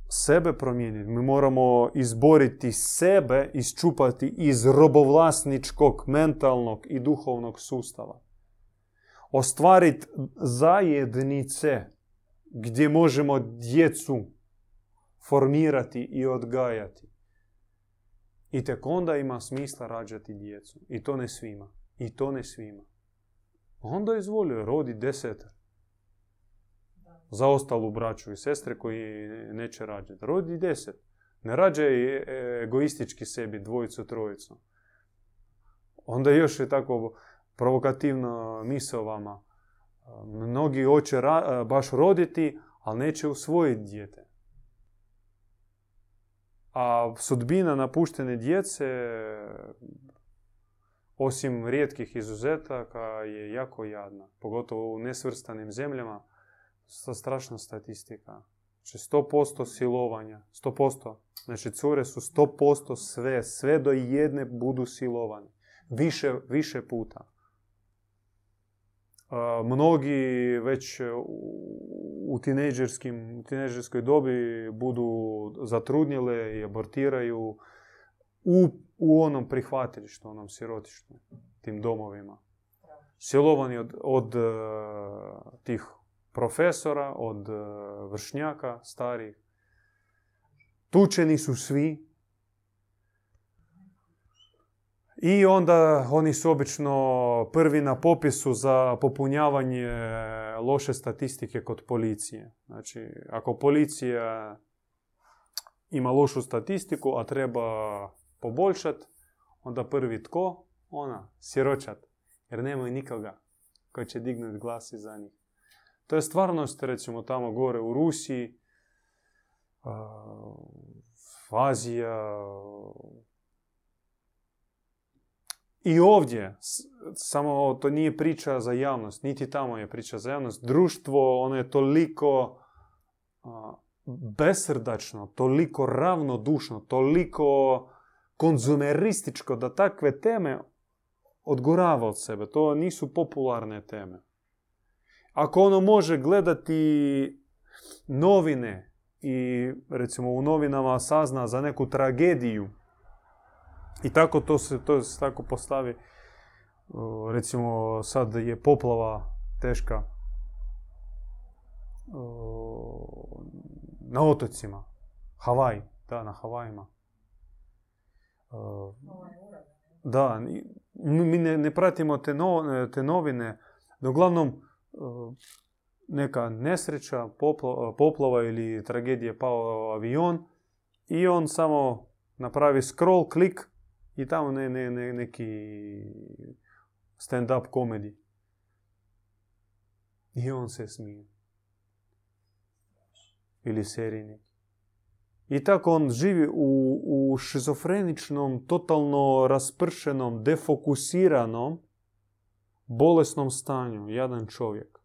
S1: sebe promijeniti. Mi moramo izboriti sebe, isčupati iz robovlasničkog, mentalnog i duhovnog sustava. Ostvariti zajednice gdje možemo djecu formirati i odgajati. I tek onda ima smisla rađati djecu. I to ne svima. I to ne svima. Onda izvolio, rodi deset. Za ostalu braću i sestre koji neće rađati. Rodi deset. Ne rađaj egoistički sebi dvojicu, trojicu. Onda još je tako provokativno misao vama. Mnogi hoće baš roditi, ali neće usvojiti dijete. A sudbina napuštene djece, osim rijetkih izuzetaka, je jako jadna. Pogotovo u nesvrstanim zemljama, sa strašna statistika. Znači 100% silovanja, 100%. Znači cure su 100% sve, sve do jedne budu silovane. Više, više puta. Mnogi već u tinejdžerskim, tinejdžerskoj dobi budu zatrudnjele i abortiraju u, u onom prihvatilištu, onom sirotištu, tim domovima. Silovani od, od tih profesora, od vršnjaka starih. Tučeni su svi, I onda oni su obično prvi na popisu za popunjavanje loše statistike kod policije. Znači, ako policija ima lošu statistiku, a treba poboljšati, onda prvi tko? Ona, siročat. Jer nemaju nikoga koji će dignuti glas za njih. To je stvarnost, recimo, tamo gore u Rusiji, Azija, I ovdje, samo to nije priča za javnost, niti tamo je priča za javnost. Društvo, ono je toliko besrdačno, toliko ravnodušno, toliko konzumerističko da takve teme odgorava od sebe. To nisu popularne teme. Ako ono može gledati novine i recimo u novinama sazna za neku tragediju i tako to se, to se tako postavi. Recimo sad je poplava teška na otocima. Havaj, da, na Havajima. Da, mi ne, ne pratimo te, no, te novine, no uglavnom neka nesreća, poplava, poplava ili tragedija pao avion i on samo napravi scroll, klik i tamo ne, ne, ne, neki stand-up komedi. I on se smije. Ili serijni. I tako on živi u, u šizofreničnom, totalno raspršenom, defokusiranom, bolesnom stanju, jedan čovjek.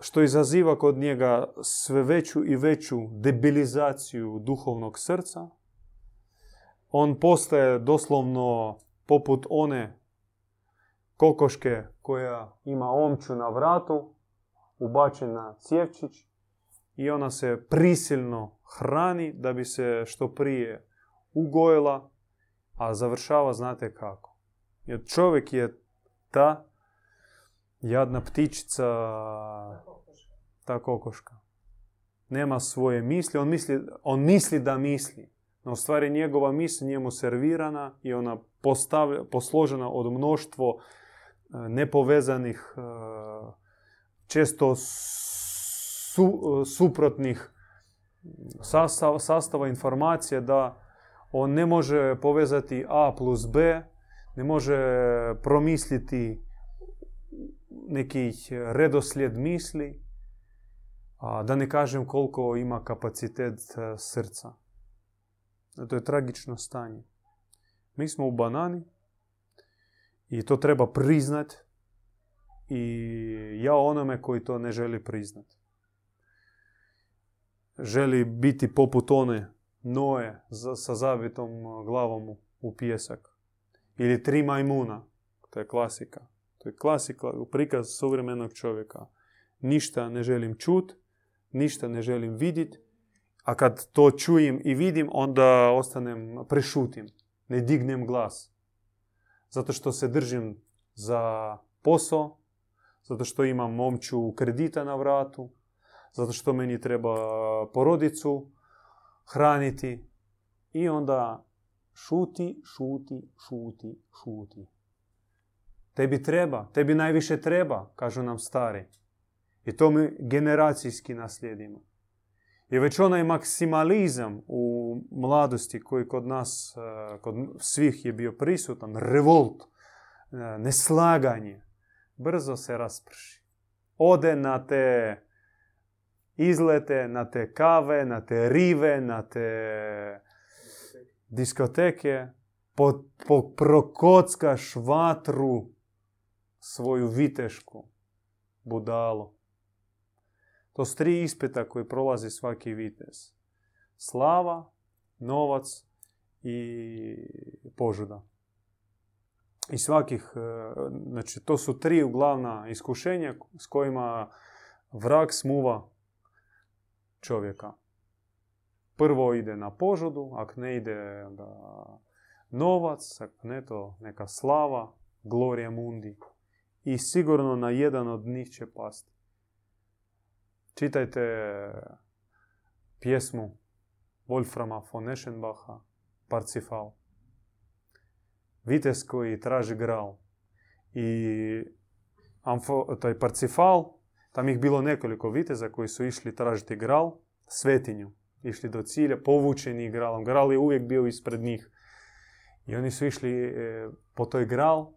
S1: Što izaziva kod njega sve veću i veću debilizaciju duhovnog srca, on postaje doslovno poput one kokoške koja ima omču na vratu, ubačena cijevčić i ona se prisilno hrani da bi se što prije ugojila, a završava znate kako. Jer čovjek je ta jadna ptičica, ta kokoška. Nema svoje misli, on misli, on misli da misli. No u stvari njegova misl njemu servirana i ona postavlja, posložena od mnoštvo e, nepovezanih, e, često su, suprotnih sastava, sastava informacije da on ne može povezati A plus B, ne može promisliti neki redoslijed misli, a da ne kažem koliko ima kapacitet e, srca. To je tragično stanje. Mi smo u banani i to treba priznat i ja onome koji to ne želi priznat. Želi biti poput one Noe sa zavitom glavom u pjesak. Ili tri majmuna. To je klasika. To je klasika, prikaz suvremenog čovjeka. Ništa ne želim čut, ništa ne želim vidjeti, a kad to čujem i vidim, onda ostanem, prešutim, ne dignem glas. Zato što se držim za posao, zato što imam momču kredita na vratu, zato što meni treba porodicu hraniti i onda šuti, šuti, šuti, šuti. Tebi treba, tebi najviše treba, kažu nam stari. I to mi generacijski naslijedimo. I već onaj maksimalizam u mladosti koji kod nas, e, kod svih je bio prisutan, revolt, e, neslaganje, brzo se rasprši. Ode na te izlete, na te kave, na te rive, na te diskoteke, po, po prokockaš vatru svoju vitešku budalu. To su tri ispita koji prolazi svaki vitez. Slava, novac i požuda. I svakih, e, znači to su tri glavna iskušenja s kojima vrag smuva čovjeka. Prvo ide na požudu, ako ne ide da novac, ako ne to neka slava, gloria mundi. I sigurno na jedan od njih će pasti. Čitajte pjesmu Wolframa von Eschenbacha, Parcifal. Vitez koji traži gral. I taj Parcifal, tam ih bilo nekoliko viteza koji su išli tražiti gral, svetinju. Išli do cilja, povučeni gralom. Gral je uvijek bio ispred njih. I oni su išli e, po toj gral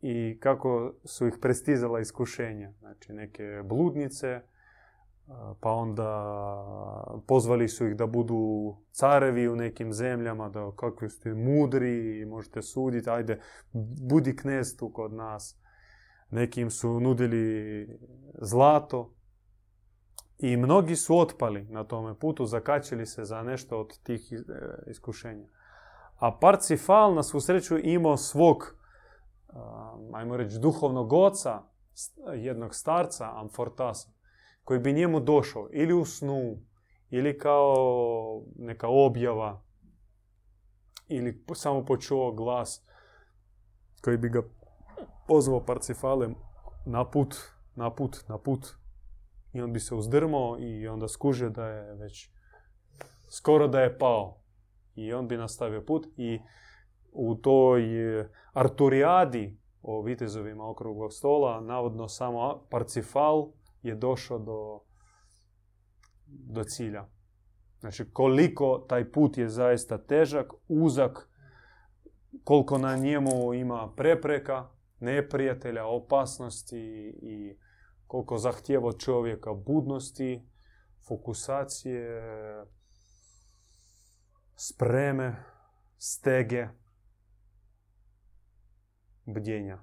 S1: i kako su ih prestizala iskušenja. Znači neke bludnice, pa onda pozvali su ih da budu carevi u nekim zemljama, da kakvi ste mudri možete suditi, ajde, budi knez tu kod nas. Nekim su nudili zlato i mnogi su otpali na tome putu, zakačili se za nešto od tih e, iskušenja. A Parcifal na svu sreću imao svog, ajmo reći, duhovnog oca, jednog starca, Amfortasa, koji bi njemu došao ili u snu, ili kao neka objava, ili samo počuo glas koji bi ga pozvao Parcifalem na put, na put, na put. I on bi se uzdrmao i onda skužio da je već skoro da je pao. I on bi nastavio put i u toj Arturijadi o vitezovima okruglog stola, navodno samo Parcifal je došao do, do cilja. Znači koliko taj put je zaista težak, uzak, koliko na njemu ima prepreka, neprijatelja, opasnosti i koliko zahtjeva čovjeka budnosti, fokusacije, spreme, stege, bdjenja.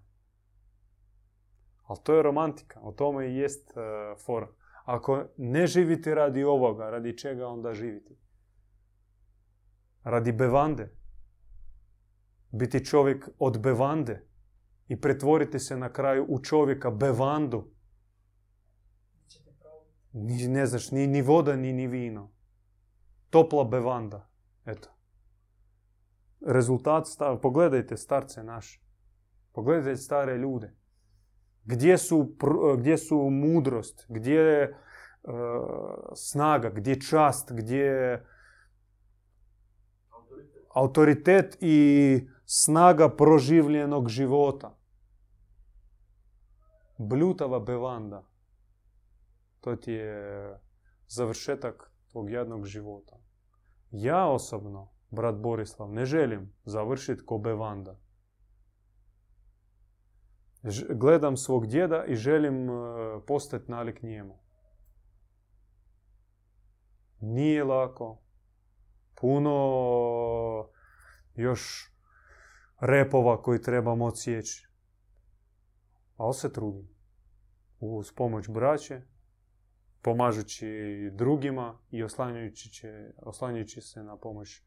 S1: Ali to je romantika, o tome i jest uh, for. Ako ne živite radi ovoga, radi čega onda živite? Radi bevande. Biti čovjek od bevande i pretvoriti se na kraju u čovjeka bevandu. Ni, ne znaš, ni, ni voda, ni, ni vino. Topla bevanda. Eto. Rezultat stav. Pogledajte starce naše. Pogledajte stare ljude. Gdje su, gdje su mudrost, gdje je snaga, gdje čast, gdje autoritet i snaga proživljenog života. Bljutava bevanda. To ti je završetak tvog jednog života. Ja osobno, brat Borislav, ne želim završiti ko bevanda. Gledam svog djeda i želim e, postati nalik njemu. Nije lako. Puno još repova koji trebamo odsjeći. Ali se trudim. Uz pomoć braće, pomažući drugima i oslanjajući, oslanjajući se na pomoć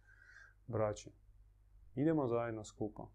S1: braće. Idemo zajedno skupa.